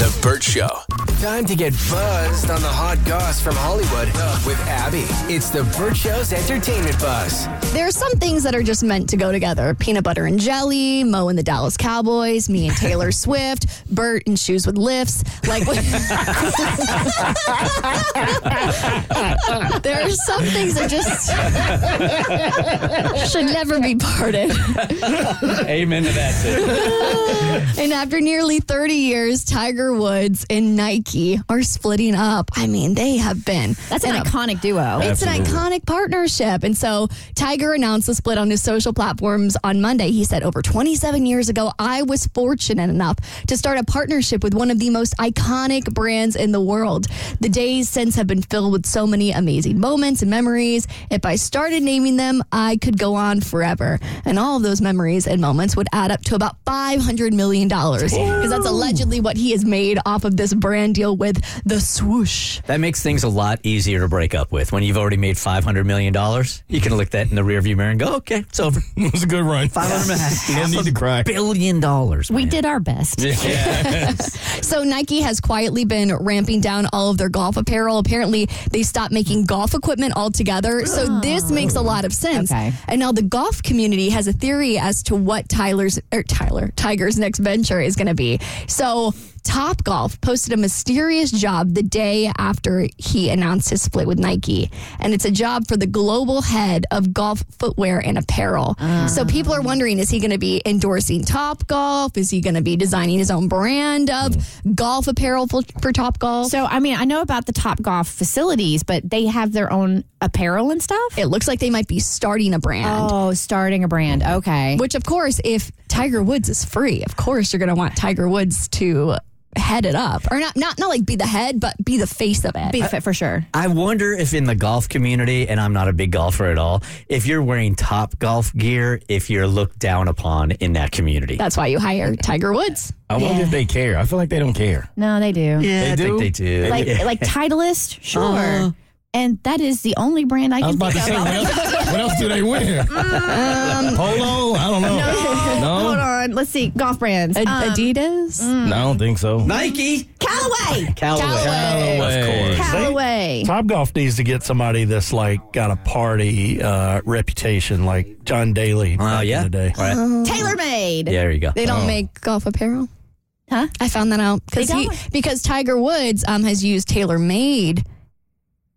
The Bert Show. Time to get buzzed on the hot goss from Hollywood with Abby. It's the Bert Show's entertainment buzz. There are some things that are just meant to go together. Peanut butter and jelly, Mo and the Dallas Cowboys, me and Taylor Swift, Bert and shoes with lifts. Like there are some things that just should never be parted. Amen to that. Too. And after nearly 30 years, Tiger Woods and Nike are splitting up. I mean, they have been. That's an in a- iconic duo. It's an iconic partnership. And so Tiger announced the split on his social platforms on Monday. He said, Over 27 years ago, I was fortunate enough to start a partnership with one of the most iconic brands in the world. The days since have been filled with so many amazing moments and memories. If I started naming them, I could go on forever. And all of those memories and moments would add up to about $500 million because that's allegedly what he has made off of this brand deal with the swoosh. That makes things a lot easier to break up with. When you've already made five hundred million dollars, you can look that in the rearview mirror and go, "Okay, it's over." It was a good run. Five hundred No need to cry. billion dollars. we did our best. So Nike has quietly been ramping down all of their golf apparel. Apparently, they stopped making golf equipment altogether. So ah. this makes a lot of sense. Okay. And now the golf community has a theory as to what Tyler's or Tyler Tiger's next venture is going to be. So Top Golf posted a mysterious job the day after he announced his split with Nike, and it's a job for the global head of golf footwear and apparel. Ah. So people are wondering: Is he going to be endorsing Top Golf? Is he going to be designing his own brand of hmm. golf apparel for, for Top Golf? So, I mean, I know about the Top Golf facilities, but they have their own apparel and stuff. it looks like they might be starting a brand. Oh, starting a brand. Mm-hmm. Okay. Which, of course, if Tiger Woods is free, of course you're going to want Tiger Woods to head it up, or not not not like be the head, but be the face of it. Be fit for sure. I wonder if in the golf community, and I'm not a big golfer at all, if you're wearing top golf gear, if you're looked down upon in that community. That's why you hire Tiger Woods. I wonder if they care. I feel like they don't care. No, they do. yeah, They I do? think they do. Like like Titleist, sure. Uh-huh. And that is the only brand I I can was about think to say, of. what else, what else do they wear? Polo? I don't know. No, Hold on. Let's see. Golf brands. Ad- Um, Adidas. No, I don't think so. Nike, Callaway. Callaway, Callaway. of course. Callaway. Top Golf needs to get somebody that's like got a party uh, reputation, like John Daly Oh back yeah, Today. the day. Right. TaylorMade. Yeah, there you go. They don't make golf apparel. Huh? I found that out because They he don't? because Tiger Woods um, has used TaylorMade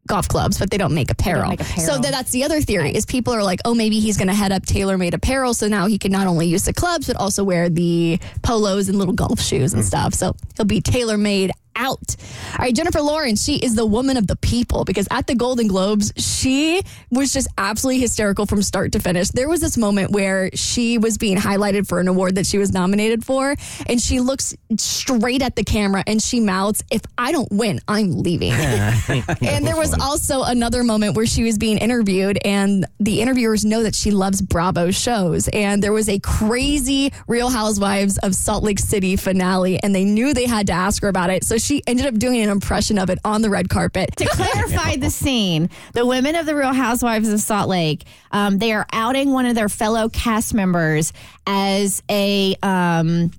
golf clubs, but they don't make apparel. make apparel. So th- that's the other theory is people are like, oh, maybe he's going to head up TaylorMade apparel, so now he can not only use the clubs but also wear the polos and little golf shoes and mm-hmm. stuff. So he'll be tailor made out. All right, Jennifer Lawrence, she is the woman of the people because at the Golden Globes, she was just absolutely hysterical from start to finish. There was this moment where she was being highlighted for an award that she was nominated for, and she looks straight at the camera and she mouths, If I don't win, I'm leaving. and there was also another moment where she was being interviewed, and the interviewers know that she loves Bravo shows. And there was a crazy Real Housewives of Salt Lake City finale, and they knew they had to ask her about it. So she ended up doing an impression of it on the red carpet. to clarify the scene, the women of the Real Housewives of Salt Lake, um, they are outing one of their fellow cast members as a. Um,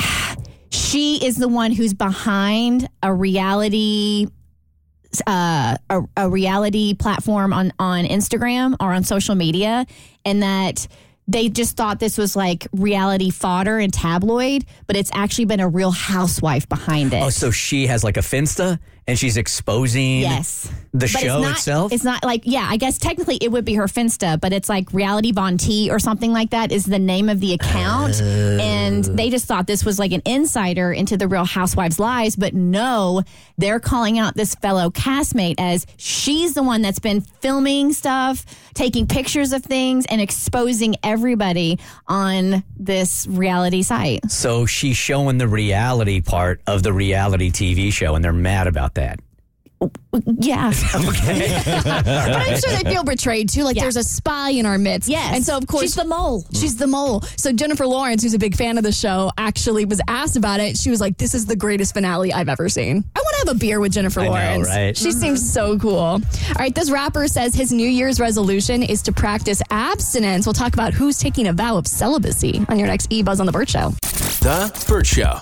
she is the one who's behind a reality. Uh, a, a reality platform on on Instagram or on social media, and that they just thought this was like reality fodder and tabloid, but it's actually been a real housewife behind it. Oh, so she has like a Finsta and she's exposing Yes. the But show it's not, itself. It's not like, yeah, I guess technically it would be her Finsta, but it's like Reality Von Tease or something like that is the name of the account. Oh. and they just thought this was like an insider into the Real Housewives' lives. But no, they're calling out this fellow castmate as she's the one that's been filming stuff, taking pictures of things, and exposing everybody on this reality site. so she's showing the reality part of the reality TV show, and they're mad about that. Yeah. Okay. but I'm sure they feel betrayed too. Like Yeah. there's a spy in our midst. Yes. And so, of course, She's the mole. She's the mole. So Jennifer Lawrence, who's a big fan of the show, actually was asked about it. She was like, "This is the greatest finale I've ever seen. I want to have a beer with Jennifer I know, Lawrence. right? She seems so cool." All right, this rapper says his New Year's resolution is to practice abstinence. We'll talk about who's taking a vow of celibacy on your next E Buzz on the Bert Show. The Bert Show.